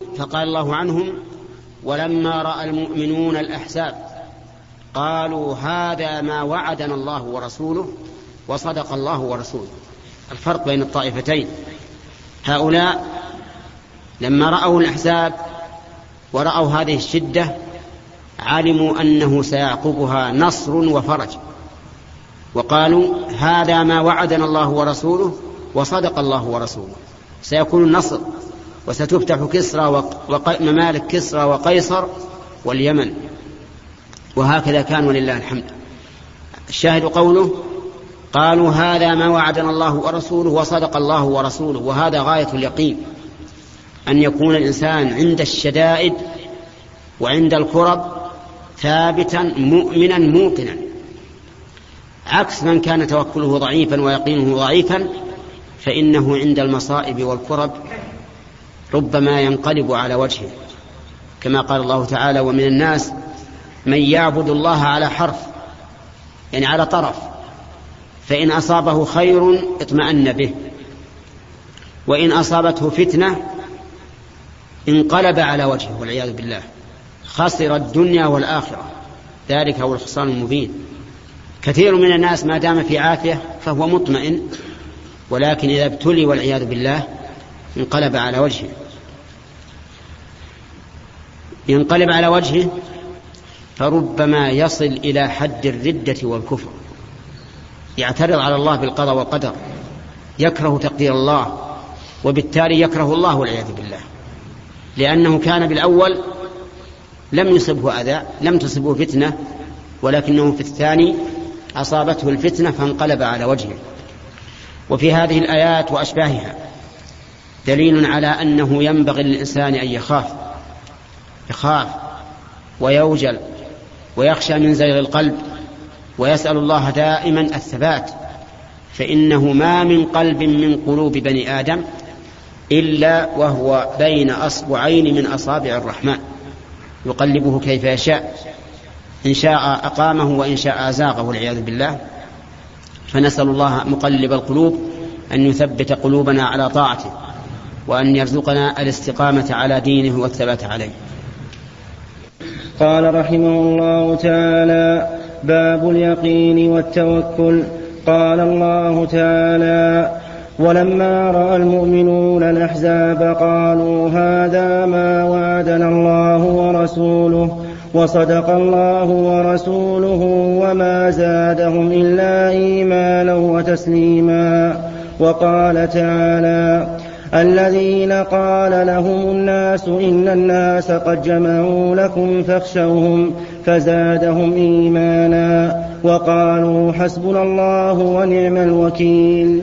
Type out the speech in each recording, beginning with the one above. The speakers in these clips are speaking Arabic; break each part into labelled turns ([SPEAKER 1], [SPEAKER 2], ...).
[SPEAKER 1] فقال الله عنهم ولما رأى المؤمنون الأحزاب قالوا هذا ما وعدنا الله ورسوله وصدق الله ورسوله. الفرق بين الطائفتين. هؤلاء لما رأوا الأحزاب ورأوا هذه الشدة علموا أنه سيعقبها نصر وفرج وقالوا هذا ما وعدنا الله ورسوله وصدق الله ورسوله سيكون النصر وستفتح كسرى وممالك كسرى وقيصر واليمن. وهكذا كان ولله الحمد. الشاهد قوله قالوا هذا ما وعدنا الله ورسوله وصدق الله ورسوله وهذا غاية اليقين. أن يكون الإنسان عند الشدائد وعند الكرب ثابتا مؤمنا موقنا. عكس من كان توكله ضعيفا ويقينه ضعيفا فإنه عند المصائب والكرب ربما ينقلب على وجهه. كما قال الله تعالى ومن الناس من يعبد الله على حرف يعني على طرف فإن أصابه خير اطمأن به وإن أصابته فتنة انقلب على وجهه والعياذ بالله. خسر الدنيا والآخرة ذلك هو الخسران المبين. كثير من الناس ما دام في عافية فهو مطمئن ولكن إذا ابتلي والعياذ بالله انقلب على وجهه. ينقلب على وجهه فربما يصل إلى حد الردة والكفر. يعترض على الله بالقضاء والقدر يكره تقدير الله وبالتالي يكره الله والعياذ بالله. لأنه كان بالأول لم يصبه أذى لم تصبه فتنة ولكنه في الثاني أصابته الفتنة فانقلب على وجهه. وفي هذه الآيات وأشباهها دليل على أنه ينبغي للإنسان أن يخاف يخاف ويوجل ويخشى من زيغ القلب ويسأل الله دائما الثبات فإنه ما من قلب من قلوب بني آدم إلا وهو بين أصبعين من أصابع الرحمن يقلبه كيف يشاء إن شاء أقامه وإن شاء أزاغه والعياذ بالله. فنسأل الله مقلب القلوب أن يثبت قلوبنا على طاعته. وأن يرزقنا الاستقامة على دينه والثبات عليه.
[SPEAKER 2] قال رحمه الله تعالى باب اليقين والتوكل. قال الله تعالى ولما رأى المؤمنون الأحزاب قالوا هذا ما وعدنا الله ورسوله وصدق الله ورسوله وما زادهم إلا إيمانا وتسليما. وقال تعالى الذين قال لهم الناس إن الناس قد جمعوا لكم فاخشوهم فزادهم إيمانا وقالوا حسبنا الله ونعم الوكيل.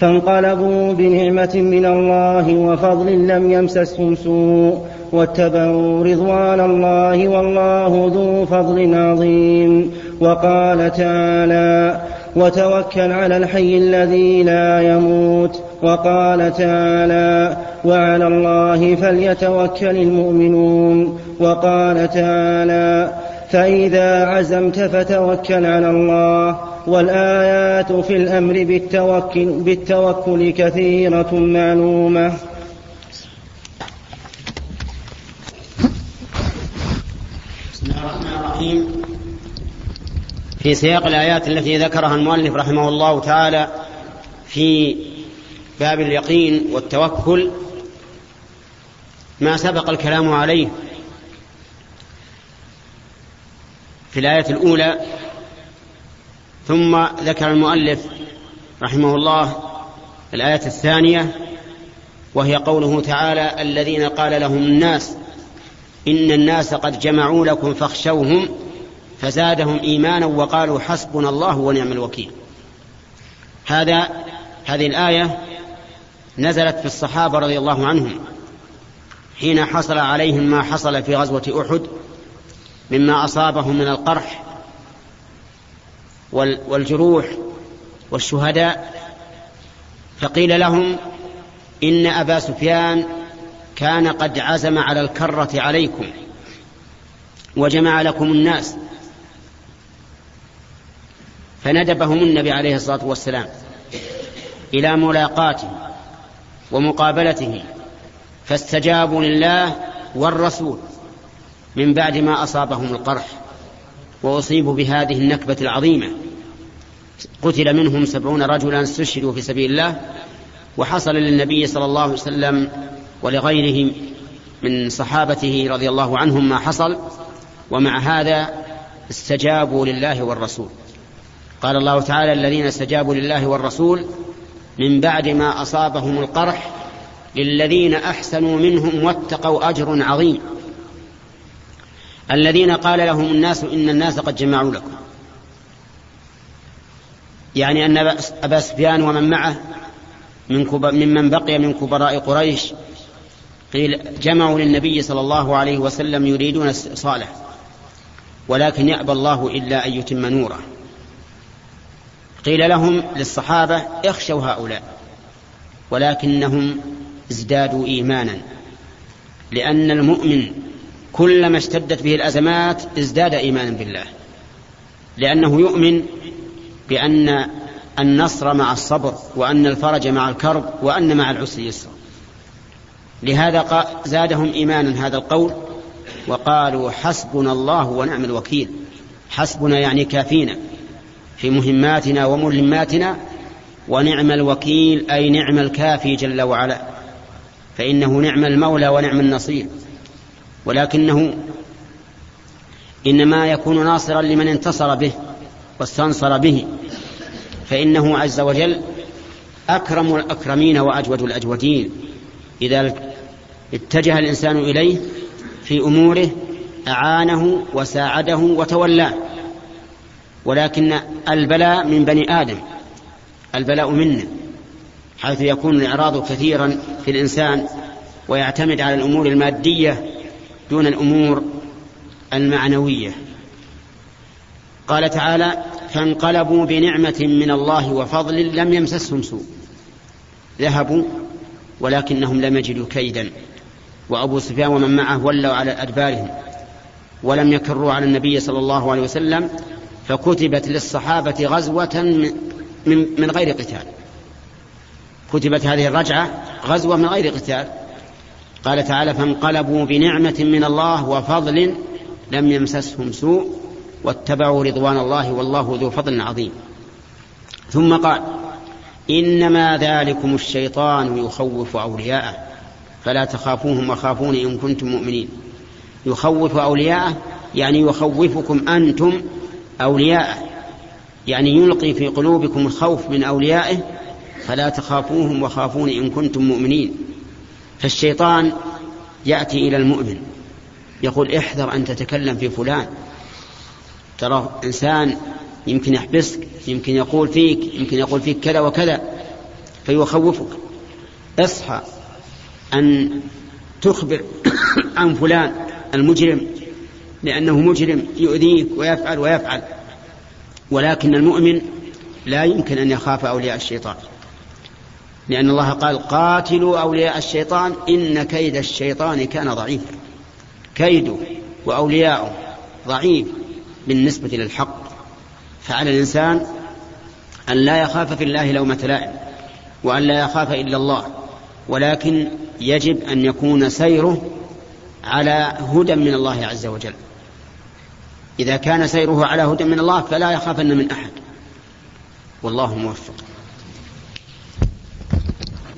[SPEAKER 2] فانقلبوا بنعمة من الله وفضل لم يمسسهم سوء واتبعوا رضوان الله والله ذو فضل عظيم. وقال تعالى وتوكل على الحي الذي لا يموت وقال تعالى وعلى الله فليتوكل المؤمنون. وقال تعالى فإذا عزمت فتوكل على الله والآيات في الأمر بالتوكل, بالتوكل كثيرة معلومة.
[SPEAKER 1] بسم الله الرحمن الرحيم. في سياق الآيات التي ذكرها المؤلف رحمه الله تعالى في باب اليقين والتوكل ما سبق الكلام عليه في الآية الأولى ثم ذكر المؤلف رحمه الله الآية الثانية وهي قوله تعالى الذين قال لهم الناس إن الناس قد جمعوا لكم فاخشوهم فزادهم إيمانا وقالوا حسبنا الله ونعم الوكيل. هذا هذه الآية نزلت في الصحابة رضي الله عنهم حين حصل عليهم ما حصل في غزوة أحد مما أصابهم من القرح والجروح والشهداء فقيل لهم إن أبا سفيان كان قد عزم على الكرة عليكم وجمع لكم الناس فندبهم النبي عليه الصلاة والسلام إلى ملاقاته. ومقابلته فاستجابوا لله والرسول من بعد ما أصابهم القرح وأصيبوا بهذه النكبة العظيمة. قتل منهم سبعون رجلا استشهدوا في سبيل الله وحصل للنبي صلى الله عليه وسلم ولغيره من صحابته رضي الله عنهم ما حصل ومع هذا استجابوا لله والرسول. قال الله تعالى الذين استجابوا لله والرسول من بعد ما أصابهم القرح للذين أحسنوا منهم واتقوا أجر عظيم. الذين قال لهم الناس إن الناس قد جمعوا لكم. يعني أن أبا سفيان ومن معه من ممن بقي من كبراء قريش قيل جمعوا للنبي صلى الله عليه وسلم يريدون صالح ولكن يأبى الله إلا أن يتم نوره. قيل لهم للصحابة اخشوا هؤلاء ولكنهم ازدادوا إيمانا لأن المؤمن كلما اشتدت به الأزمات ازداد إيمانا بالله لأنه يؤمن بأن النصر مع الصبر وأن الفرج مع الكرب وأن مع العسر يسر لهذا زادهم إيمانا هذا القول وقالوا حسبنا الله ونعم الوكيل. حسبنا يعني كافينا. في مهماتنا وملماتنا ونعم الوكيل أي نعم الكافي جل وعلا. فإنه نعم المولى ونعم النصير. ولكنه إنما يكون ناصرا لمن انتصر به واستنصر به. فإنه عز وجل أكرم الأكرمين وأجود الأجودين. إذا اتجه الإنسان إليه في أموره أعانه وساعده وتولاه. ولكن البلاء من بني آدم. البلاء منا حيث يكون الإعراض كثيرا في الإنسان ويعتمد على الأمور المادية دون الأمور المعنوية. قال تعالى فانقلبوا بنعمة من الله وفضل لم يمسسهم سوء. ذهبوا ولكنهم لم يجدوا كيدا. وأبو سفيان ومن معه ولوا على أدبارهم ولم يكروا على النبي صلى الله عليه وسلم فكتبت للصحابة غزوة من, من غير قتال. كتبت هذه الرجعة غزوة من غير قتال. قال تعالى فانقلبوا بنعمة من الله وفضل لم يمسسهم سوء واتبعوا رضوان الله والله ذو فضل عظيم. ثم قال إنما ذلكم الشيطان يخوف أولياءه. فلا تخافوهم وخافون إن كنتم مؤمنين. يخوف أولياءه يعني يخوفكم أنتم أولياءه يعني يلقي في قلوبكم الخوف من أوليائه فلا تخافوهم وخافون إن كنتم مؤمنين. فالشيطان يأتي إلى المؤمن يقول احذر أن تتكلم في فلان. ترى إنسان يمكن يحبسك يمكن يقول فيك يمكن يقول فيك كذا وكذا فيخوفك. اصحى أن تخبر عن فلان المجرم. لأنه مجرم يؤذيك ويفعل ويفعل. ولكن المؤمن لا يمكن أن يخاف أولياء الشيطان. لأن الله قال قاتلوا أولياء الشيطان إن كيد الشيطان كان ضعيفا. كيده وأولياؤه ضعيف بالنسبة للحق. فعلى الإنسان أن لا يخاف في الله لومة لائم وأن لا يخاف إلا الله. ولكن يجب أن يكون سيره على هدى من الله عز وجل. إذا كان سيره على هدى من الله فلا يخافن من أحد. والله موفق.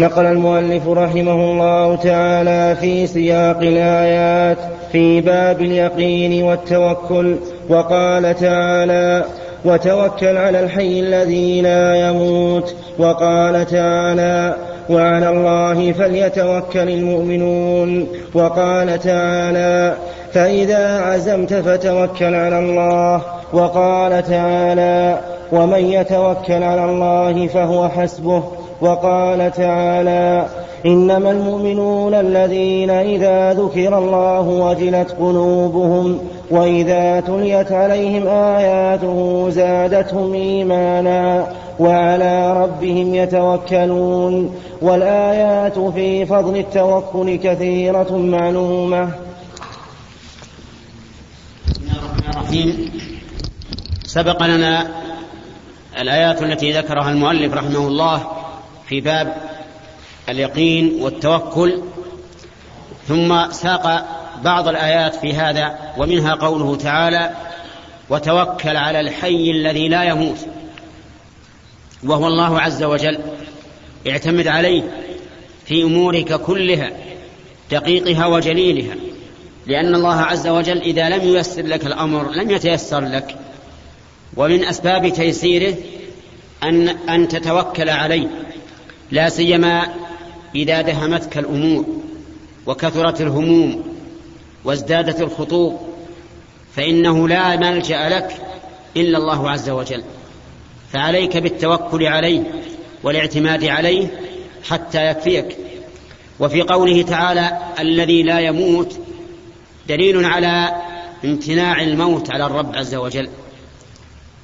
[SPEAKER 2] نقل المؤلف رحمه الله تعالى في سياق الآيات في باب اليقين والتوكل وقال تعالى وتوكل على الحي الذي لا يموت وقال تعالى وعلى الله فليتوكل المؤمنون وقال تعالى فإذا عزمت فتوكل على الله وقال تعالى ومن يتوكل على الله فهو حسبه وقال تعالى إنما المؤمنون الذين إذا ذكر الله وجلت قلوبهم وإذا تليت عليهم آياته زادتهم إيمانا وعلى ربهم يتوكلون والآيات في فضل التوكل كثيرة معلومة
[SPEAKER 1] الرحيم سبق لنا الآيات التي ذكرها المؤلف رحمه الله في باب اليقين والتوكل ثم ساق بعض الآيات في هذا ومنها قوله تعالى وتوكل على الحي الذي لا يموت وهو الله عز وجل اعتمد عليه في أمورك كلها دقيقها وجليلها. لأن الله عز وجل إذا لم ييسر لك الأمر لم يتيسر لك. ومن أسباب تيسيره ان أن تتوكل عليه لا سيما إذا دهمتك الأمور وكثرت الهموم وازدادت الخطوب فإنه لا ملجأ لك إلا الله عز وجل. فعليك بالتوكل عليه والاعتماد عليه حتى يكفيك. وفي قوله تعالى الذي لا يموت دليل على امتناع الموت على الرب عز وجل.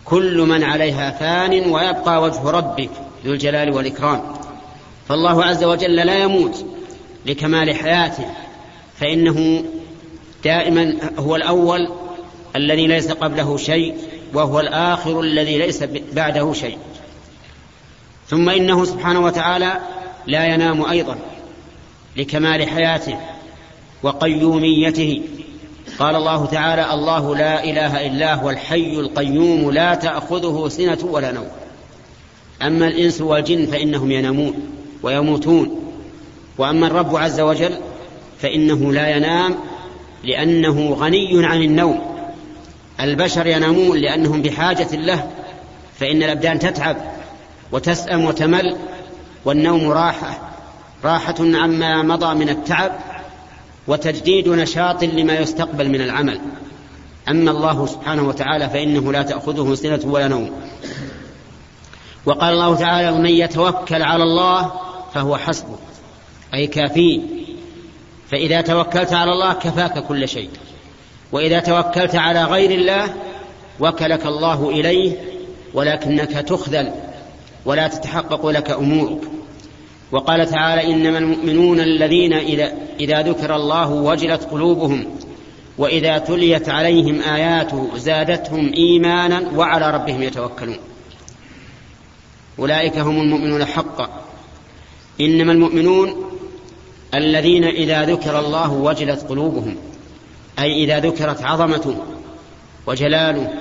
[SPEAKER 1] كل من عليها فان ويبقى وجه ربك ذو الجلال والإكرام. فالله عز وجل لا يموت لكمال حياته فإنه دائما هو الأول الذي ليس قبله شيء وهو الآخر الذي ليس بعده شيء. ثم إنه سبحانه وتعالى لا ينام أيضا لكمال حياته. وقيوميته. قال الله تعالى الله لا إله إلا هو الحي القيوم لا تأخذه سنة ولا نوم. أما الإنس والجن فإنهم ينامون ويموتون. وأما الرب عز وجل فإنه لا ينام لأنه غني عن النوم. البشر ينامون لأنهم بحاجة له فإن الأبدان تتعب وتسأم وتمل والنوم راحة راحة عما مضى من التعب. وتجديد نشاط لما يستقبل من العمل. أما الله سبحانه وتعالى فإنه لا تأخذه سنة ولا نوم. وقال الله تعالى ومن يتوكل على الله فهو حسبه. أي كافيه فإذا توكلت على الله كفاك كل شيء. وإذا توكلت على غير الله وكلك الله إليه ولكنك تخذل ولا تتحقق لك أمورك. وقال تعالى إنما المؤمنون الذين إذا ذكر الله وجلت قلوبهم وإذا تليت عليهم آياته زادتهم إيمانا وعلى ربهم يتوكلون. أولئك هم المؤمنون حقا. إنما المؤمنون الذين إذا ذكر الله وجلت قلوبهم أي إذا ذكرت عظمته وجلاله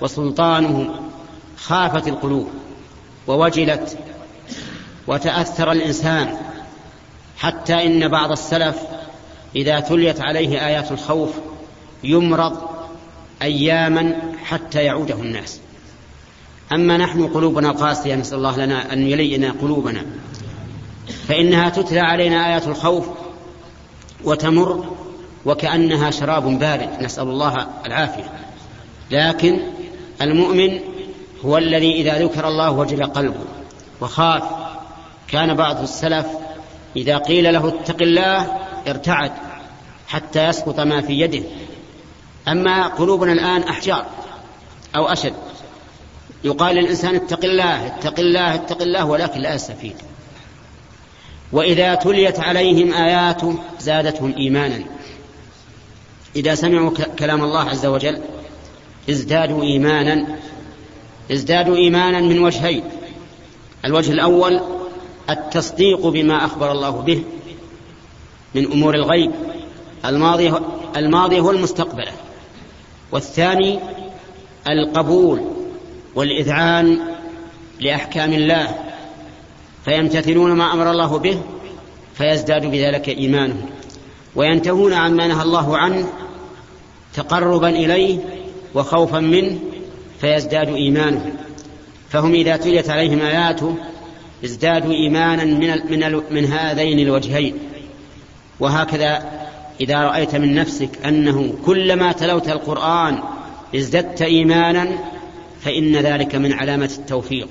[SPEAKER 1] وسلطانه خافت القلوب ووجلت وتأثر الإنسان حتى إن بعض السلف إذا تليت عليه آيات الخوف يمرض أياما حتى يعوده الناس. أما نحن قلوبنا قاسية نسأل الله لنا أن يلين قلوبنا. فإنها تتلى علينا آيات الخوف وتمر وكأنها شراب بارد نسأل الله العافية. لكن المؤمن هو الذي إذا ذكر الله وجل قلبه وخاف كان بعض السلف إذا قيل له اتق الله ارتعد حتى يسقط ما في يده. أما قلوبنا الآن أحجار أو أشد. يقال للإنسان اتق الله اتق الله اتق الله ولكن لا يستفيد. وإذا تليت عليهم آياته زادتهم إيمانا. إذا سمعوا كلام الله عز وجل ازدادوا إيمانا ازدادوا إيمانا من وجهين. الوجه الأول التصديق بما أخبر الله به من أمور الغيب. الماضي الماضي والمستقبل والثاني القبول والإذعان لأحكام الله فيمتثلون ما أمر الله به فيزداد بذلك إيمانهم وينتهون عما نهى الله عنه تقربا إليه وخوفا منه فيزداد إيمانهم فهم إذا تليت عليهم آياته ازدادوا إيمانا من من من هذين الوجهين. وهكذا إذا رأيت من نفسك أنه كلما تلوت القرآن ازددت إيمانا فإن ذلك من علامة التوفيق.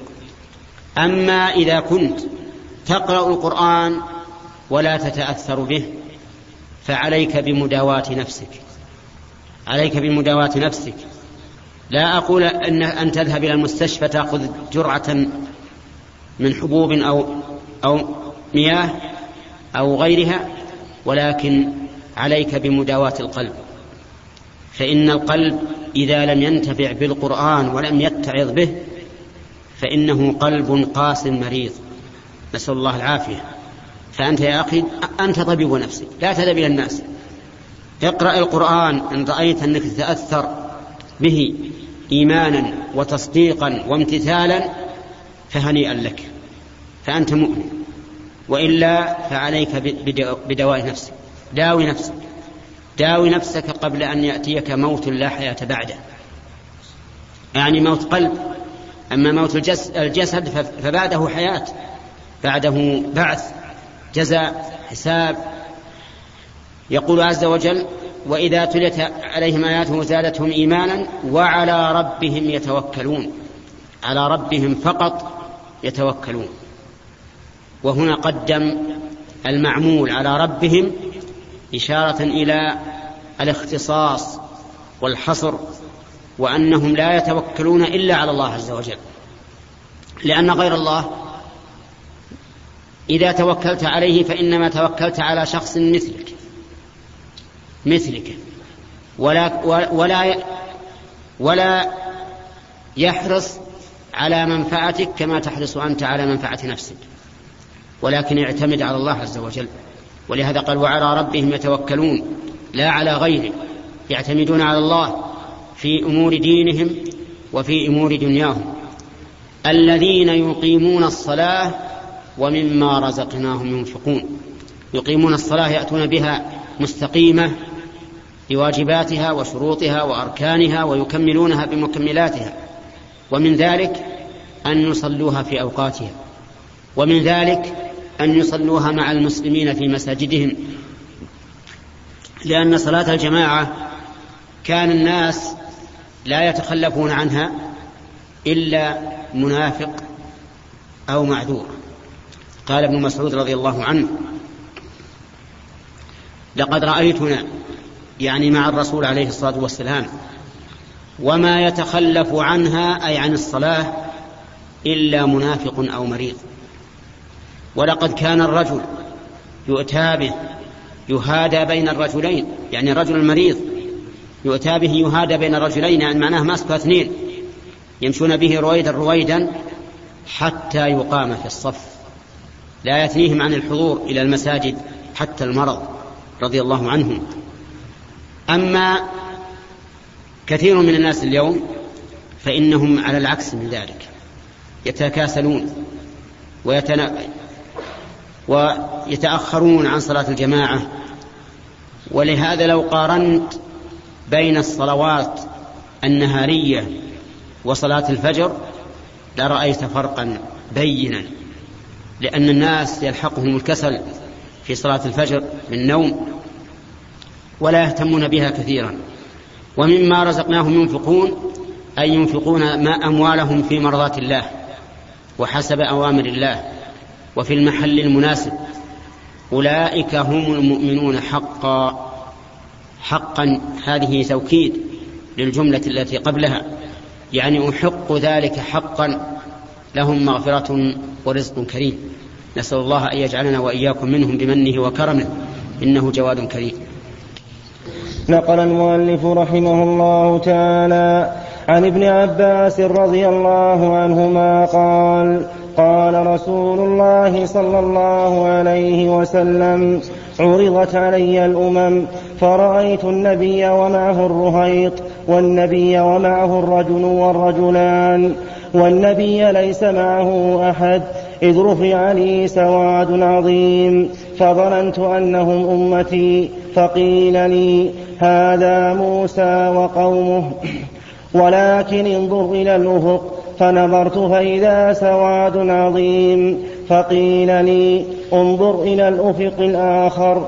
[SPEAKER 1] أما إذا كنت تقرأ القرآن ولا تتأثر به فعليك بمداواة نفسك. عليك بمداواة نفسك. لا أقول أن أن تذهب إلى المستشفى تأخذ جرعة من حبوب أو أو مياه أو غيرها ولكن عليك بمداواة القلب. فإن القلب إذا لم ينتفع بالقرآن ولم يتعظ به فإنه قلب قاس مريض. نسأل الله العافية. فأنت يا أخي أنت طبيب نفسك لا تذهب إلى الناس. اقرأ القرآن إن رأيت أنك تتأثر به إيمانا وتصديقا وامتثالا فهنيئا لك. فأنت مؤمن. وإلا فعليك بدواء نفسك. داوي نفسك. داوي نفسك قبل أن يأتيك موت لا حياة بعده. يعني موت قلب. أما موت الجسد فبعده حياة. بعده بعث جزاء حساب. يقول عز وجل وإذا تليت عليهم آياته زادتهم إيمانا وعلى ربهم يتوكلون. على ربهم فقط يتوكلون. وهنا قدم المعمول على ربهم إشارة إلى الاختصاص والحصر وأنهم لا يتوكلون إلا على الله عز وجل. لأن غير الله إذا توكلت عليه فإنما توكلت على شخص مثلك مثلك. ولا ولا ولا يحرص على منفعتك كما تحرص أنت على منفعة نفسك. ولكن اعتمد على الله عز وجل. ولهذا قال وعلى ربهم يتوكلون. لا على غيره يعتمدون على الله في أمور دينهم وفي أمور دنياهم. الذين يقيمون الصلاة ومما رزقناهم ينفقون. يقيمون الصلاة يأتون بها مستقيمة بواجباتها وشروطها وأركانها ويكملونها بمكملاتها. ومن ذلك أن يصلوها في أوقاتها ومن ذلك أن يصلوها مع المسلمين في مساجدهم لأن صلاة الجماعة كان الناس لا يتخلفون عنها إلا منافق أو معذور. قال ابن مسعود رضي الله عنه لقد رأيتنا يعني مع الرسول عليه الصلاة والسلام وما يتخلف عنها أي عن الصلاة إلا منافق أو مريض. ولقد كان الرجل يؤتى به يهادى بين الرجلين يعني الرجل المريض يؤتى به يهادى بين الرجلين يعني معناه ماسك اثنين يمشون به رويدا رويدا حتى يقام في الصف. لا يثنيهم عن الحضور إلى المساجد حتى المرض رضي الله عنهم. أما كثير من الناس اليوم فإنهم على العكس من ذلك يتكاسلون ويتنا... ويتأخرون عن صلاة الجماعة. ولهذا لو قارنت بين الصلوات النهارية وصلاة الفجر لرأيت فرقا بينا لأن الناس يلحقهم الكسل في صلاة الفجر من نوم ولا يهتمون بها كثيرا. ومما رزقناهم ينفقون أي ينفقون ما أموالهم في مرضاة الله وحسب أوامر الله وفي المحل المناسب. أولئك هم المؤمنون حقا حقا هذه توكيد للجملة التي قبلها يعني أحق ذلك حقا لهم مغفرة ورزق كريم. نسأل الله أن يجعلنا وإياكم منهم بمنه وكرمه إنه جواد كريم.
[SPEAKER 2] نقل المؤلف رحمه الله تعالى عن ابن عباس رضي الله عنهما قال قال رسول الله صلى الله عليه وسلم عرضت علي الأمم فرأيت النبي ومعه الرهيط والنبي ومعه الرجل والرجلان والنبي ليس معه أحد إذ رفع لي سواد عظيم فظننت أنهم أمتي فقيل لي هذا موسى وقومه. ولكن انظر إلى الأفق فنظرت فإذا سواد عظيم. فقيل لي انظر إلى الأفق الآخر.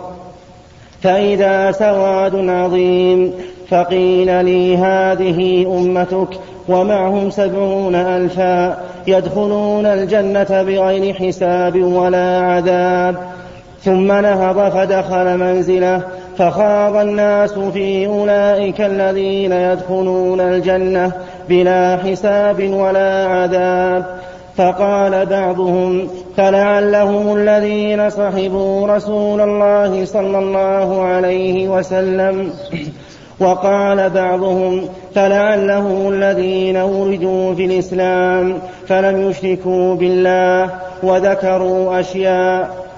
[SPEAKER 2] فإذا سواد عظيم فقيل لي هذه أمتك ومعهم سبعون ألفا يدخلون الجنة بغير حساب ولا عذاب. ثم نهض فدخل منزله فخاض الناس في أولئك الذين يدخلون الجنة بلا حساب ولا عذاب. فقال بعضهم فلعلهم الذين صحبوا رسول الله صلى الله عليه وسلم. وقال بعضهم فلعلهم الذين ولدوا في الإسلام فلم يشركوا بالله وذكروا أشياء.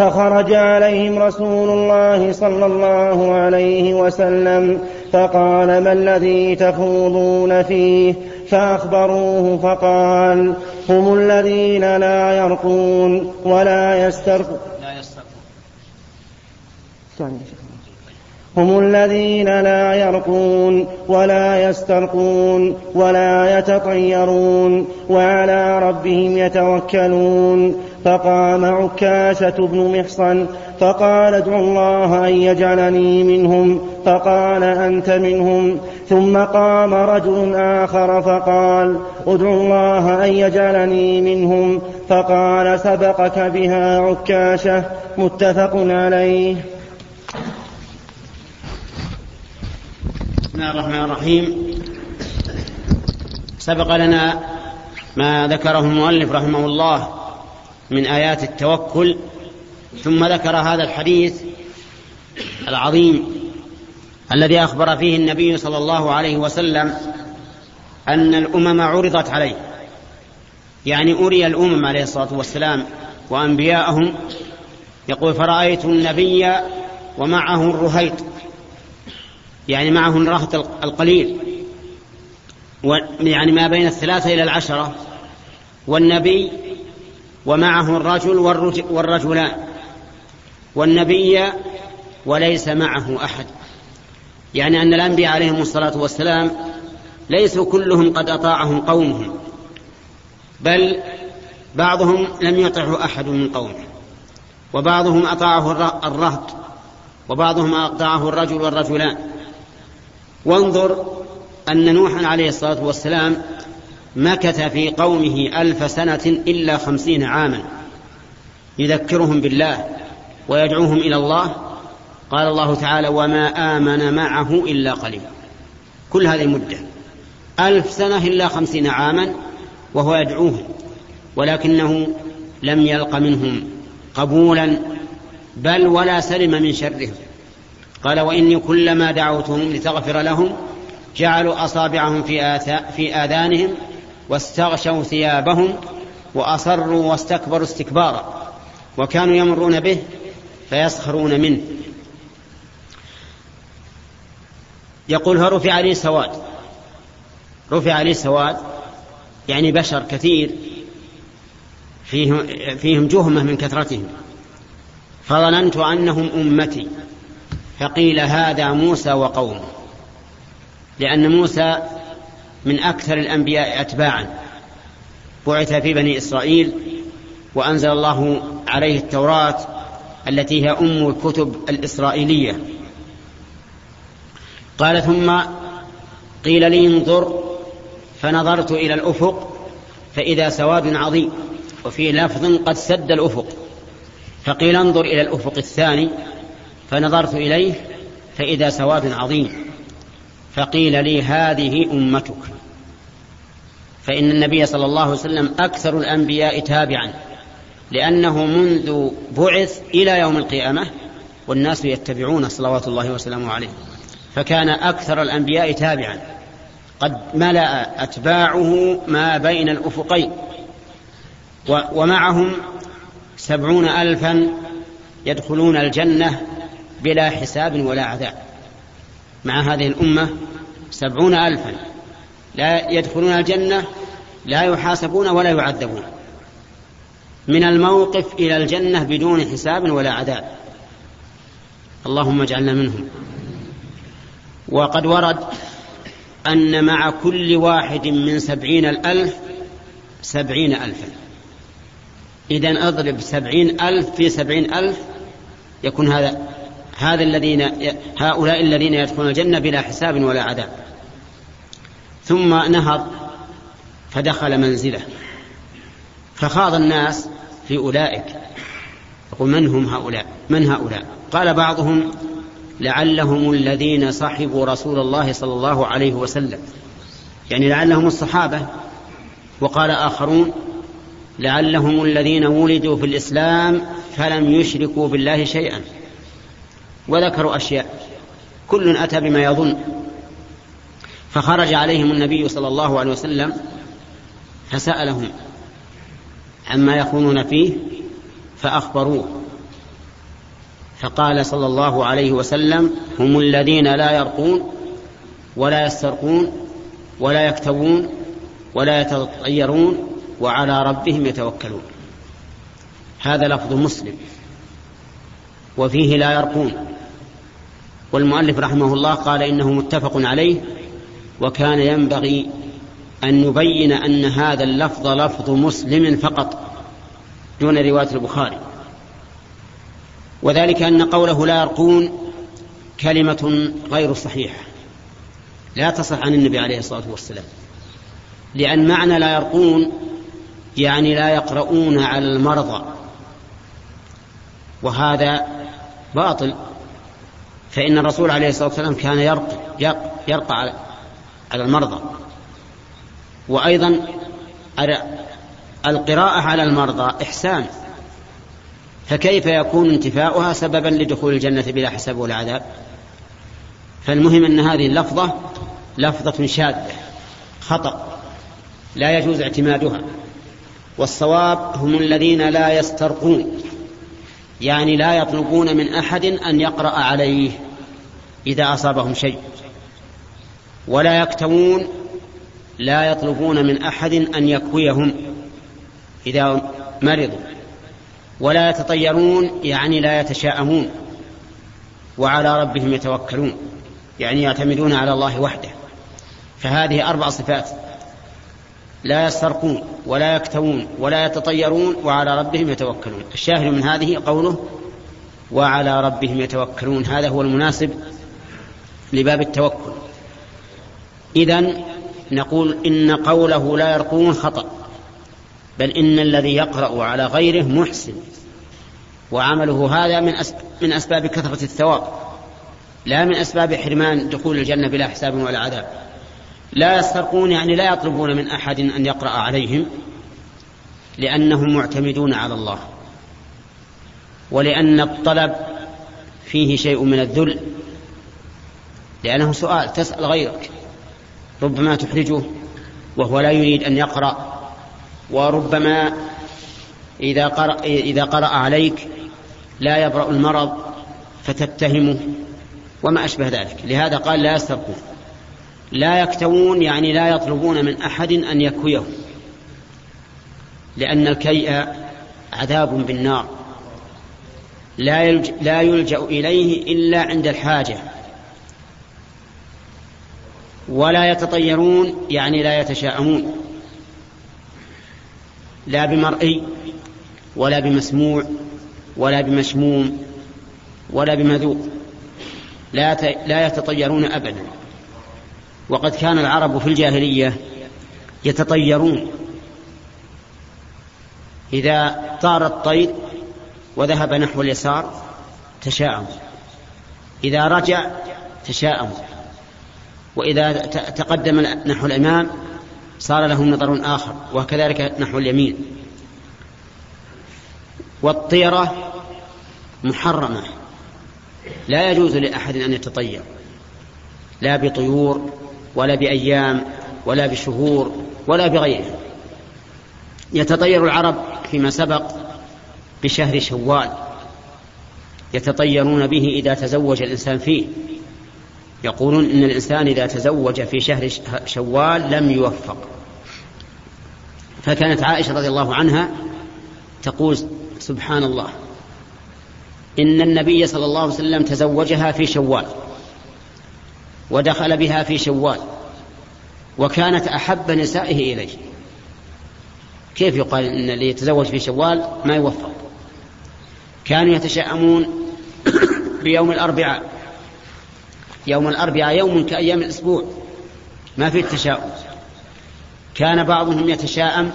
[SPEAKER 2] فخرج عليهم رسول الله صلى الله عليه وسلم فقال ما الذي تخوضون فيه؟ فأخبروه فقال هم الذين لا يرقون ولا يسترقون. هم الذين لا يرقون ولا يسترقون ولا يتطيرون وعلى ربهم يتوكلون. فقام عكاشة بن محصن فقال ادعو الله أن يجعلني منهم فقال أنت منهم. ثم قام رجل آخر فقال ادعو الله أن يجعلني منهم. فقال سبقك بها عكاشة. متفق عليه.
[SPEAKER 1] بسم الله الرحمن الرحيم. سبق لنا ما ذكره المؤلف رحمه الله. من آيات التوكل ثم ذكر هذا الحديث العظيم الذي أخبر فيه النبي صلى الله عليه وسلم أن الأمم عرضت عليه. يعني أري الأمم عليه الصلاة والسلام وأنبياءهم يقول فرأيت النبي ومعه الرهيط. يعني معه الرهط القليل. يعني ما بين الثلاثة إلى العشرة. والنبي ومعه الرجل والرجلان والنبي وليس معه أحد. يعني أن الأنبياء عليهم الصلاة والسلام ليسوا كلهم قد أطاعهم قومهم بل بعضهم لم يطعه أحد من قومه وبعضهم أطاعه الرهط وبعضهم أطاعه الرجل والرجلان. وانظر أن نوحا عليه الصلاة والسلام مكث في قومه ألف سنة إلا خمسين عاما. يذكرهم بالله ويدعوهم إلى الله. قال الله تعالى وما آمن معه إلا قليل. كل هذه المدة ألف سنة إلا خمسين عاما وهو يدعوهم ولكنه لم يلق منهم قبولا بل ولا سلم من شرهم. قال وإني كلما دعوتهم لتغفر لهم جعلوا أصابعهم في, آذانهم واستغشوا ثيابهم وأصروا واستكبروا استكبارا وكانوا يمرون به فيسخرون منه. يقول فرفع لي سواد. رفع لي سواد يعني بشر كثير فيهم, فيهم جهمة من كثرتهم. فظننت أنهم أمتي فقيل هذا موسى وقومه. لأن موسى من أكثر الأنبياء أتباعا. بعث في بني إسرائيل وأنزل الله عليه التوراة التي هي أم الكتب الإسرائيلية. قال ثم قيل لي انظر فنظرت إلى الأفق فإذا سواد عظيم وفي لفظ قد سد الأفق. فقيل انظر إلى الأفق الثاني فنظرت إليه فإذا سواد عظيم. فقيل لي هذه أمتك. فإن النبي صلى الله عليه وسلم أكثر الأنبياء تابعا لأنه منذ بعث إلى يوم القيامة والناس يتبعون صلوات الله وسلامه عليه. فكان أكثر الأنبياء تابعا. قد ملأ أتباعه ما بين الأفقين ومعهم سبعون ألفا يدخلون الجنة بلا حساب ولا عذاب. مع هذه الأمة سبعون ألفا. لا يدخلون الجنة لا يحاسبون ولا يعذبون. من الموقف إلى الجنة بدون حساب ولا عذاب. اللهم اجعلنا منهم. وقد ورد أن مع كل واحد من سبعين الألف سبعين ألفا. إذا أضرب سبعين ألف في سبعين ألف يكون هذا هذا الذين هؤلاء الذين يدخلون الجنة بلا حساب ولا عذاب. ثم نهض فدخل منزله. فخاض الناس في أولئك. يقول من هم هؤلاء؟ من هؤلاء؟ قال بعضهم لعلهم الذين صحبوا رسول الله صلى الله عليه وسلم. يعني لعلهم الصحابة. وقال آخرون لعلهم الذين ولدوا في الإسلام فلم يشركوا بالله شيئا. وذكروا أشياء. كل أتى بما يظن. فخرج عليهم النبي صلى الله عليه وسلم فسألهم عما يكونون فيه فأخبروه. فقال صلى الله عليه وسلم هم الذين لا يرقون ولا يسترقون ولا يكتوون ولا يتطيرون وعلى ربهم يتوكلون. هذا لفظ مسلم. وفيه لا يرقون. والمؤلف رحمه الله قال إنه متفق عليه وكان ينبغي أن نبين أن هذا اللفظ لفظ مسلم فقط دون رواية البخاري. وذلك أن قوله لا يرقون كلمة غير صحيحة. لا تصح عن النبي عليه الصلاة والسلام. لأن معنى لا يرقون يعني لا يقرؤون على المرضى. وهذا باطل. فإن الرسول عليه الصلاة والسلام كان يرقى, يرقى على المرضى. وأيضا القراءة على المرضى إحسان. فكيف يكون انتفاؤها سببا لدخول الجنة بلا حساب ولا عذاب؟ فالمهم أن هذه اللفظة لفظة شاذة خطأ لا يجوز اعتمادها. والصواب هم الذين لا يسترقون. يعني لا يطلبون من أحد أن يقرأ عليه إذا أصابهم شيء. ولا يكتوون لا يطلبون من أحد أن يكويهم إذا مرضوا. ولا يتطيرون يعني لا يتشاءمون. وعلى ربهم يتوكلون يعني يعتمدون على الله وحده. فهذه أربع صفات. لا يسترقون ولا يكتوون ولا يتطيرون وعلى ربهم يتوكلون. الشاهد من هذه قوله وعلى ربهم يتوكلون. هذا هو المناسب لباب التوكل. إذا نقول إن قوله لا يرقون خطأ بل إن الذي يقرأ على غيره محسن وعمله هذا من من أسباب كثرة الثواب لا من أسباب حرمان دخول الجنة بلا حساب ولا عذاب. لا يسترقون يعني لا يطلبون من أحد أن يقرأ عليهم لأنهم معتمدون على الله. ولأن الطلب فيه شيء من الذل لأنه سؤال تسأل غيرك ربما تحرجه وهو لا يريد أن يقرأ. وربما إذا قرأ, إذا قرأ عليك لا يبرأ المرض فتتهمه وما أشبه ذلك. لهذا قال لا يسترقون. لا يكتوون يعني لا يطلبون من أحد أن يكويه لأن الكيء عذاب بالنار. لا يلجأ, لا يلجأ إليه إلا عند الحاجة. ولا يتطيرون يعني لا يتشاءمون. لا بمرئي ولا بمسموع ولا بمشموم ولا بمذوق. لا لا يتطيرون ابدا. وقد كان العرب في الجاهلية يتطيرون. إذا طار الطير وذهب نحو اليسار تشاءم. إذا رجع تشاءم. وإذا تقدم نحو الإمام صار لهم نظر آخر وكذلك نحو اليمين. والطيرة محرمة. لا يجوز لأحد أن يتطير. لا بطيور ولا بأيام ولا بشهور ولا بغيره. يتطير العرب فيما سبق بشهر شوال. يتطيرون به إذا تزوج الإنسان فيه. يقولون إن الإنسان إذا تزوج في شهر شوال لم يوفق. فكانت عائشة رضي الله عنها تقول سبحان الله. إن النبي صلى الله عليه وسلم تزوجها في شوال. ودخل بها في شوال وكانت أحب نسائه إليه. كيف يقال إن اللي يتزوج في شوال ما يوفق كانوا يتشاءمون بيوم الأربعاء. يوم الأربعاء يوم كأيام الأسبوع. ما في التشاؤم. كان بعضهم يتشاءم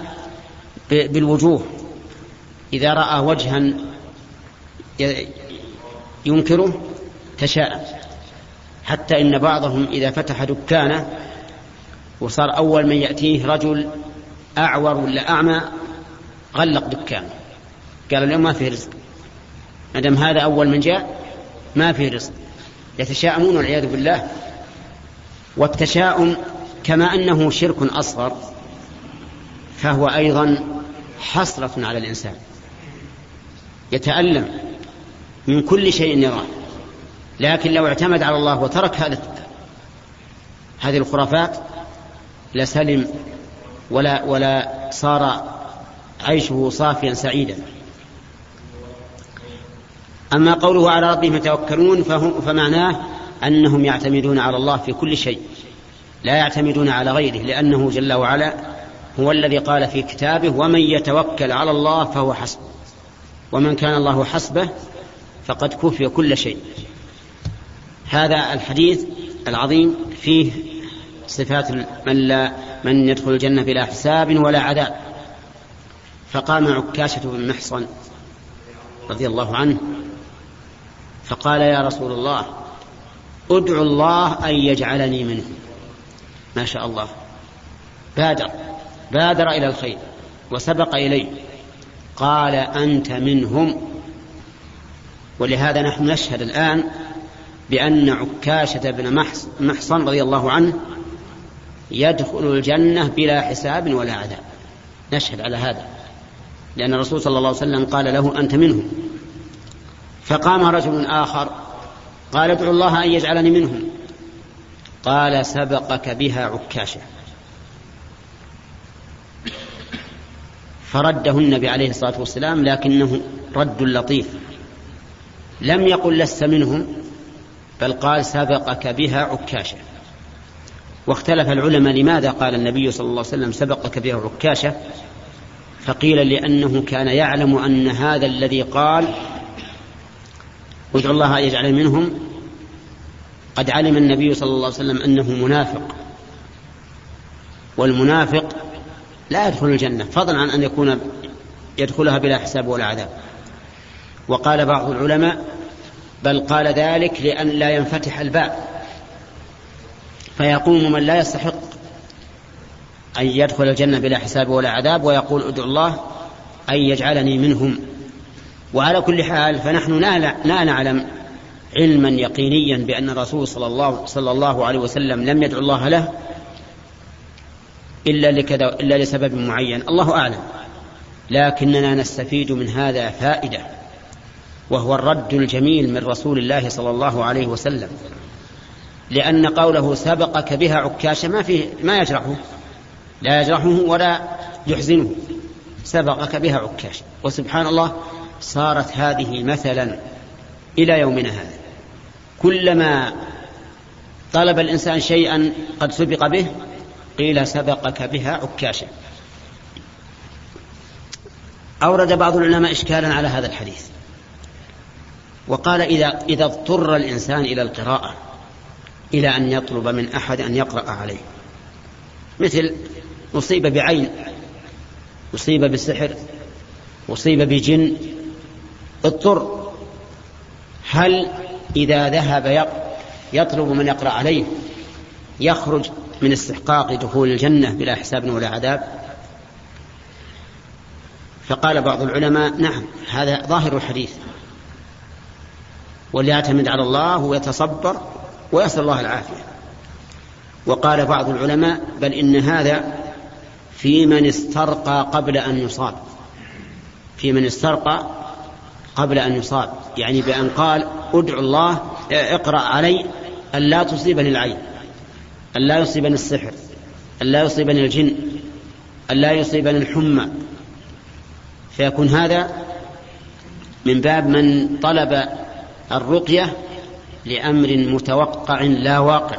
[SPEAKER 1] بالوجوه. إذا رأى وجها ينكره تشاءم. حتى إن بعضهم إذا فتح دكانه وصار أول من يأتيه رجل أعور ولا أعمى غلق دكانه. قال اليوم ما في رزق. ما دام هذا أول من جاء ما في رزق. يتشاءمون والعياذ بالله. والتشاؤم كما أنه شرك أصغر فهو أيضا حسرة على الإنسان. يتألم من كل شيء يراه. لكن لو اعتمد على الله وترك هذا هذه الخرافات لسلم ولا ولا صار عيشه صافيا سعيدا. أما قوله على ربهم يتوكلون فمعناه أنهم يعتمدون على الله في كل شيء. لا يعتمدون على غيره لأنه جل وعلا هو الذي قال في كتابه ومن يتوكل على الله فهو حسبه ومن كان الله حسبه فقد كفي كل شيء. هذا الحديث العظيم فيه صفات من لا من يدخل الجنة بلا حساب ولا عذاب. فقام عكاشة بن محصن رضي الله عنه فقال يا رسول الله ادعو الله أن يجعلني منه. ما شاء الله. بادر بادر إلى الخير وسبق إليه. قال أنت منهم. ولهذا نحن نشهد الآن بأن عكاشة بن محصن رضي الله عنه يدخل الجنة بلا حساب ولا عذاب. نشهد على هذا. لأن الرسول صلى الله عليه وسلم قال له أنت منهم. فقام رجل آخر قال ادعو الله أن يجعلني منهم. قال سبقك بها عكاشة. فرده النبي عليه الصلاة والسلام لكنه رد لطيف. لم يقل لست منهم. بل قال سبقك بها عكاشة. واختلف العلماء لماذا قال النبي صلى الله عليه وسلم سبقك بها عكاشة؟ فقيل لأنه كان يعلم أن هذا الذي قال ادعو الله أن يجعل منهم قد علم النبي صلى الله عليه وسلم أنه منافق. والمنافق لا يدخل الجنة فضلا عن أن يكون يدخلها بلا حساب ولا عذاب. وقال بعض العلماء بل قال ذلك لأن لا ينفتح الباب. فيقوم من لا يستحق أن يدخل الجنة بلا حساب ولا عذاب ويقول ادعو الله أن يجعلني منهم. وعلى كل حال فنحن لا نعلم علما يقينيا بأن الرسول صلى الله, صلى الله عليه وسلم لم يدعو الله له إلا لكذا إلا لسبب معين. الله أعلم. لكننا نستفيد من هذا فائدة. وهو الرد الجميل من رسول الله صلى الله عليه وسلم لأن قوله سبقك بها عكاشة ما فيه ما يجرحه لا يجرحه ولا يحزنه. سبقك بها عكاشة وسبحان الله صارت هذه مثلا إلى يومنا هذا. كلما طلب الإنسان شيئا قد سبق به قيل سبقك بها عكاشة أورد بعض العلماء إشكالا على هذا الحديث. وقال إذا إذا اضطر الإنسان إلى القراءة إلى أن يطلب من أحد أن يقرأ عليه. مثل أصيب بعين أصيب بسحر أصيب بجن اضطر. هل إذا ذهب يطلب من يقرأ عليه يخرج من استحقاق دخول الجنة بلا حساب ولا عذاب؟ فقال بعض العلماء نعم هذا ظاهر الحديث. وليعتمد على الله ويتصبر ويسأل الله العافية. وقال بعض العلماء بل إن هذا في من استرقى قبل أن يصاب. في من استرقى قبل أن يصاب. يعني بأن قال ادعو الله اقرأ علي أن لا تصيبني العين أن لا يصيبني السحر أن لا يصيبني الجن أن لا يصيبني الحمى. فيكون هذا من باب من طلب الرقية لأمر متوقع لا واقع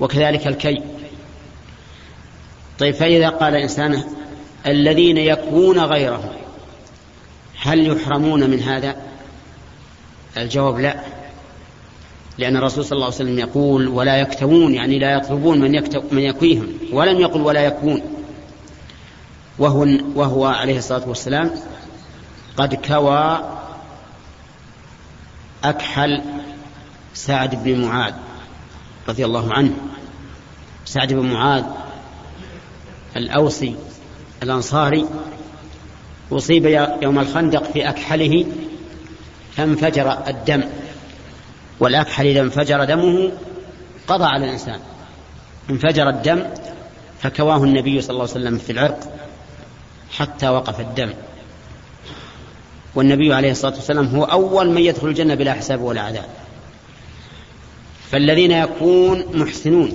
[SPEAKER 1] وكذلك الكي طيب فإذا قال الإنسان الذين يكون غيرهم هل يحرمون من هذا؟ الجواب لا لأن الرسول صلى الله عليه وسلم يقول ولا يكتوون يعني لا يطلبون من, يكتو من يكويهم ولم يقل ولا يكون وهو, وهو عليه الصلاة والسلام قد كوى أكحل سعد بن معاذ رضي الله عنه. سعد بن معاذ الأوصي الأنصاري أصيب يوم الخندق في أكحله فانفجر الدم. والأكحل إذا انفجر دمه قضى على الإنسان. انفجر الدم فكواه النبي صلى الله عليه وسلم في العرق حتى وقف الدم. والنبي عليه الصلاة والسلام هو أول من يدخل الجنة بلا حساب ولا عذاب. فالذين يكون محسنون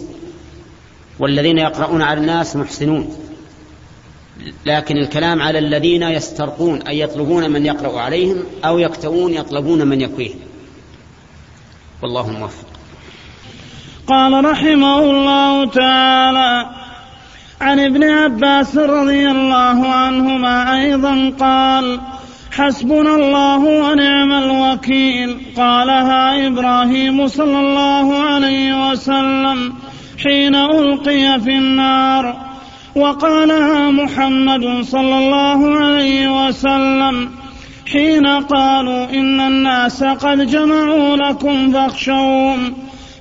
[SPEAKER 1] والذين يقرؤون على الناس محسنون. لكن الكلام على الذين يسترقون أي يطلبون من يقرأ عليهم أو يكتوون يطلبون من يكويهم. والله موفق.
[SPEAKER 3] قال رحمه الله تعالى عن ابن عباس رضي الله عنهما أيضا قال حسبنا الله ونعم الوكيل. قالها إبراهيم صلى الله عليه وسلم حين ألقي في النار. وقالها محمد صلى الله عليه وسلم حين قالوا إن الناس قد جمعوا لكم فاخشوهم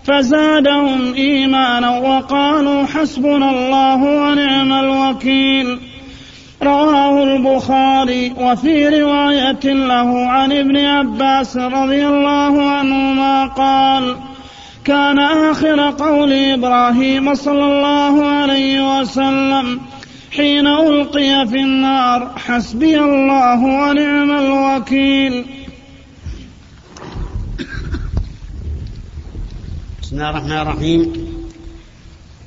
[SPEAKER 3] فزادهم إيمانا وقالوا حسبنا الله ونعم الوكيل. رواه البخاري وفي رواية له عن ابن عباس رضي الله عنهما قال كان آخر قول إبراهيم صلى الله عليه وسلم حين ألقي في النار حسبي الله ونعم الوكيل.
[SPEAKER 1] بسم الله الرحمن الرحيم.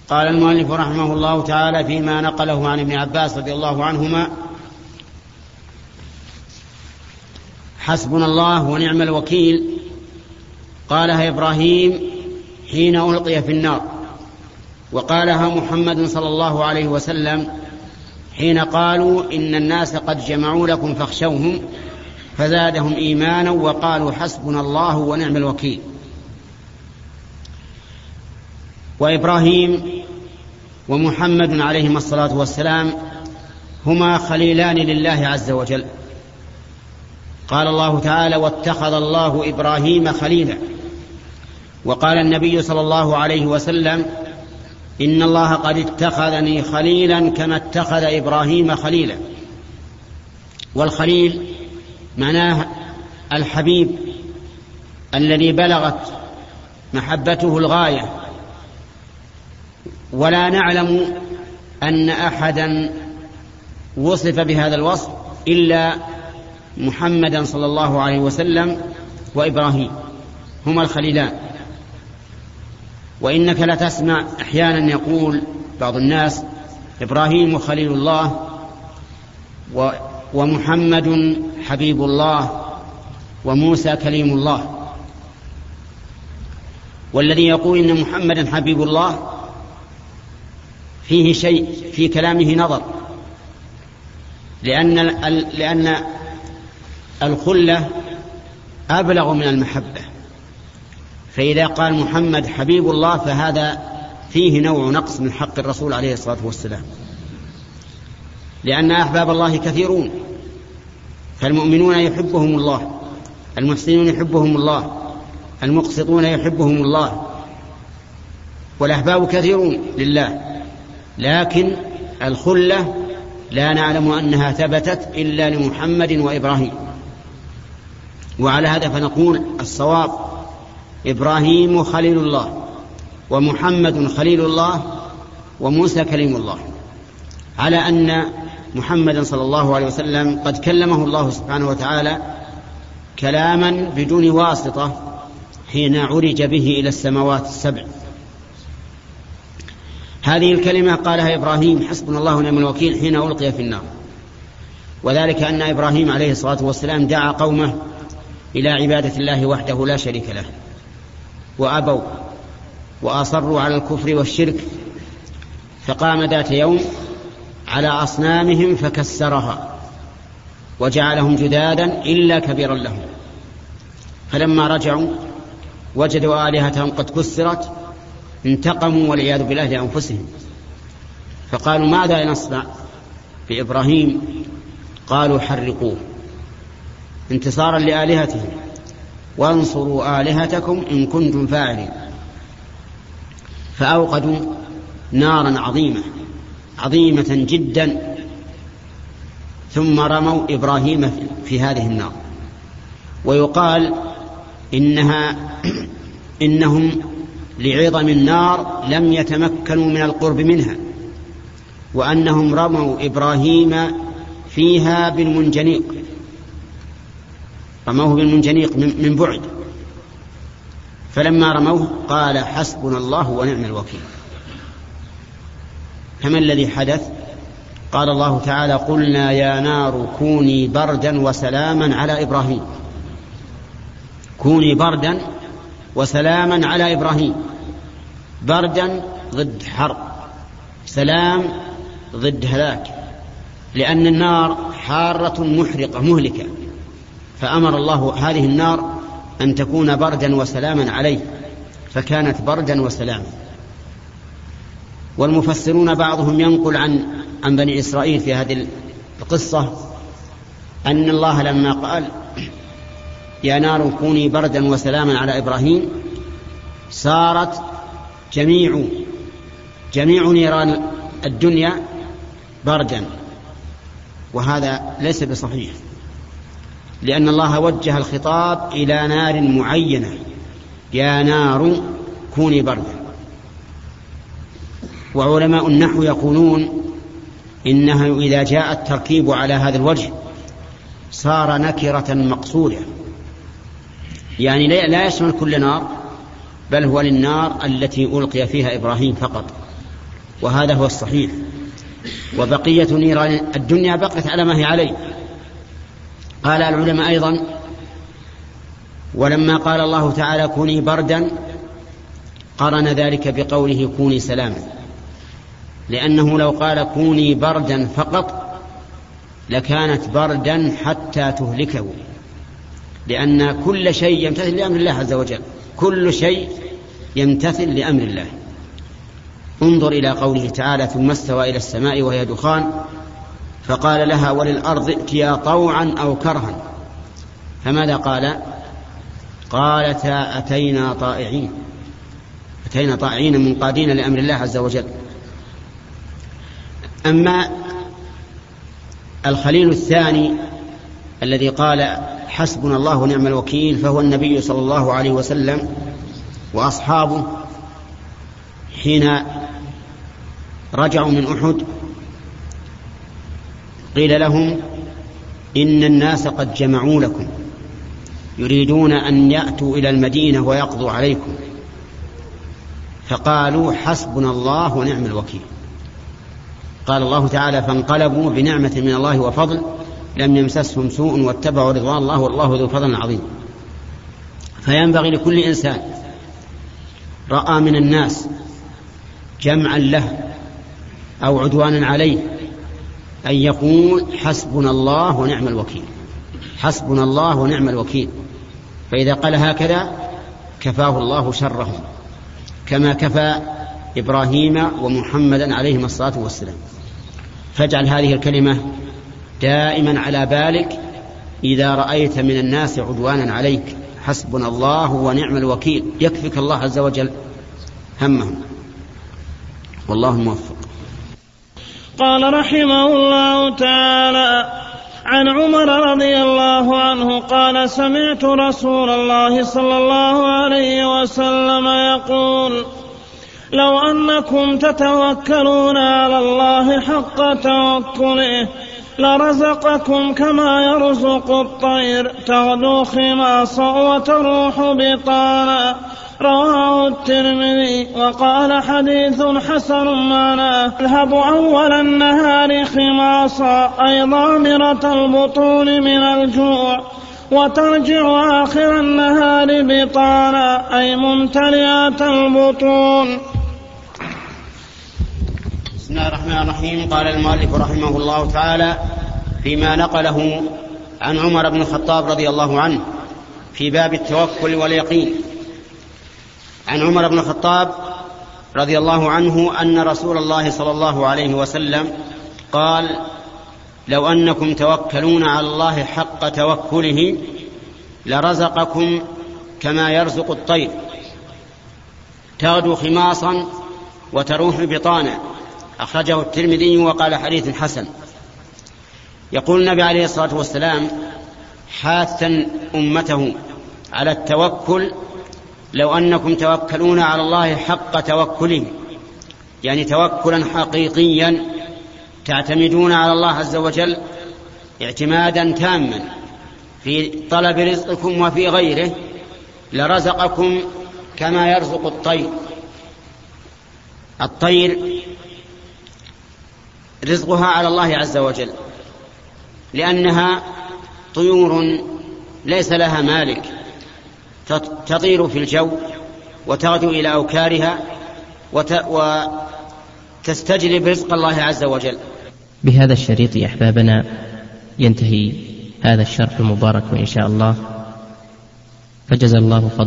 [SPEAKER 1] قال المؤلف رحمه الله تعالى فيما نقله عن ابن عباس رضي الله عنهما حسبنا الله ونعم الوكيل. قالها إبراهيم حين ألقي في النار وقالها محمد صلى الله عليه وسلم حين قالوا إن الناس قد جمعوا لكم فاخشوهم فزادهم إيمانا وقالوا حسبنا الله ونعم الوكيل. وإبراهيم ومحمد عليهما الصلاة والسلام هما خليلان لله عز وجل. قال الله تعالى واتخذ الله إبراهيم خليلا. وقال النبي صلى الله عليه وسلم إن الله قد اتخذني خليلا كما اتخذ إبراهيم خليلا. والخليل معناه الحبيب الذي بلغت محبته الغاية. ولا نعلم أن أحدا وصف بهذا الوصف إلا محمدا صلى الله عليه وسلم وإبراهيم. هما الخليلان. وإنك لتسمع أحيانا يقول بعض الناس إبراهيم خليل الله ومحمد حبيب الله وموسى كليم الله. والذي يقول إن محمدا حبيب الله فيه شيء في كلامه نظر. لأن لأن الخلة أبلغ من المحبة. فإذا قال محمد حبيب الله فهذا فيه نوع نقص من حق الرسول عليه الصلاة والسلام. لأن أحباب الله كثيرون. فالمؤمنون يحبهم الله. المحسنون يحبهم الله. المقسطون يحبهم الله. والأحباب كثيرون لله. لكن الخلة لا نعلم أنها ثبتت إلا لمحمد وإبراهيم. وعلى هذا فنقول الصواب إبراهيم خليل الله ومحمد خليل الله وموسى كليم الله. على أن محمدا صلى الله عليه وسلم قد كلمه الله سبحانه وتعالى كلاما بدون واسطة حين عرج به إلى السماوات السبع. هذه الكلمة قالها إبراهيم حسبنا الله ونعم الوكيل حين ألقي في النار. وذلك أن إبراهيم عليه الصلاة والسلام دعا قومه إلى عبادة الله وحده لا شريك له. وأبوا وأصروا على الكفر والشرك فقام ذات يوم على أصنامهم فكسرها وجعلهم جدادا إلا كبيرا لهم. فلما رجعوا وجدوا آلهتهم قد كسرت انتقموا والعياذ بالله لأنفسهم. فقالوا ماذا نصنع؟ بإبراهيم قالوا حرقوه. انتصارا لآلهتهم. وانصروا آلهتكم إن كنتم فاعلين. فأوقدوا نارا عظيمة عظيمة جدا. ثم رموا إبراهيم في هذه النار. ويقال إنها إنهم لعظم النار لم يتمكنوا من القرب منها وأنهم رموا إبراهيم فيها بالمنجنيق رموه بالمنجنيق من بعد. فلما رموه قال حسبنا الله ونعم الوكيل. فما الذي حدث؟ قال الله تعالى قلنا يا نار كوني بردا وسلاما على إبراهيم. كوني بردا وسلاما على إبراهيم. بردا ضد حرب. سلام ضد هلاك. لأن النار حارة محرقة مهلكة. فأمر الله هذه النار أن تكون بردا وسلاما عليه. فكانت بردا وسلاما. والمفسرون بعضهم ينقل عن عن بني إسرائيل في هذه القصة أن الله لما قال يا نار كوني بردا وسلاما على إبراهيم صارت جميع جميع نيران الدنيا بردا. وهذا ليس بصحيح لأن الله وجه الخطاب إلى نار معينة. يا نار كوني بردا. وعلماء النحو يقولون إنه إذا جاء التركيب على هذا الوجه صار نكرة مقصودة. يعني لا يشمل كل نار بل هو للنار التي ألقي فيها إبراهيم فقط وهذا هو الصحيح. وبقية نيران الدنيا بقت على ما هي عليه. قال العلماء أيضا ولما قال الله تعالى كوني بردا قرن ذلك بقوله كوني سلاما لأنه لو قال كوني بردا فقط لكانت بردا حتى تهلكه. لأن كل شيء يمتثل لأمر الله عز وجل. كل شيء يمتثل لأمر الله. انظر إلى قوله تعالى ثم استوى إلى السماء وهي دخان. فقال لها وللأرض ائتيا طوعا أو كرها. فماذا قال؟ قالتا أتينا طائعين. أتينا طائعين منقادين لأمر الله عز وجل. أما الخليل الثاني الذي قال حسبنا الله ونعم الوكيل فهو النبي صلى الله عليه وسلم وأصحابه حين رجعوا من أحد قيل لهم إن الناس قد جمعوا لكم يريدون أن يأتوا إلى المدينة ويقضوا عليكم. فقالوا حسبنا الله ونعم الوكيل. قال الله تعالى فانقلبوا بنعمة من الله وفضل لم يمسسهم سوء واتبعوا رضوان الله والله ذو فضل عظيم. فينبغي لكل إنسان رأى من الناس جمعا له أو عدوانا عليه أن يقول حسبنا الله ونعم الوكيل حسبنا الله ونعم الوكيل. فإذا قال هكذا كفاه الله شرهم كما كفى إبراهيم ومحمدا عليهما الصلاة والسلام. فاجعل هذه الكلمة دائما على بالك إذا رأيت من الناس عدوانا عليك. حسبنا الله ونعم الوكيل. يكفك الله عز وجل همهم. والله الموفق
[SPEAKER 3] قال رحمه الله تعالى عن عمر رضي الله عنه قال سمعت رسول الله صلى الله عليه وسلم يقول لو أنكم تتوكلون على الله حق توكله لرزقكم كما يرزق الطير. تغدو خماصا وتروح بطانا رواه الترمذي وقال حديث حسن معناه اذهب أول النهار خماصا أي ضامرة البطون من الجوع. وترجع آخر النهار بطانا أي ممتلئة البطون.
[SPEAKER 1] بسم الله الرحمن الرحيم. قال المؤلف رحمه الله تعالى فيما نقله عن عمر بن الخطاب رضي الله عنه في باب التوكل واليقين. عن عمر بن الخطاب رضي الله عنه أن رسول الله صلى الله عليه وسلم قال لو أنكم توكلون على الله حق توكله لرزقكم كما يرزق الطير. تغدو خماصا وتروح بطانا أخرجه الترمذي وقال حديث حسن. يقول النبي عليه الصلاة والسلام حاثا أمته على التوكل لو أنكم توكلون على الله حق توكله. يعني توكلا حقيقيا تعتمدون على الله عز وجل اعتمادا تاما في طلب رزقكم وفي غيره لرزقكم كما يرزق الطير. الطير رزقها على الله عز وجل. لأنها طيور ليس لها مالك. تطير في الجو وتغدو إلى أوكارها وتستجلب رزق الله عز وجل.
[SPEAKER 4] بهذا الشريط أحبابنا ينتهي هذا الشرح المبارك إن شاء الله. فجزا الله فضل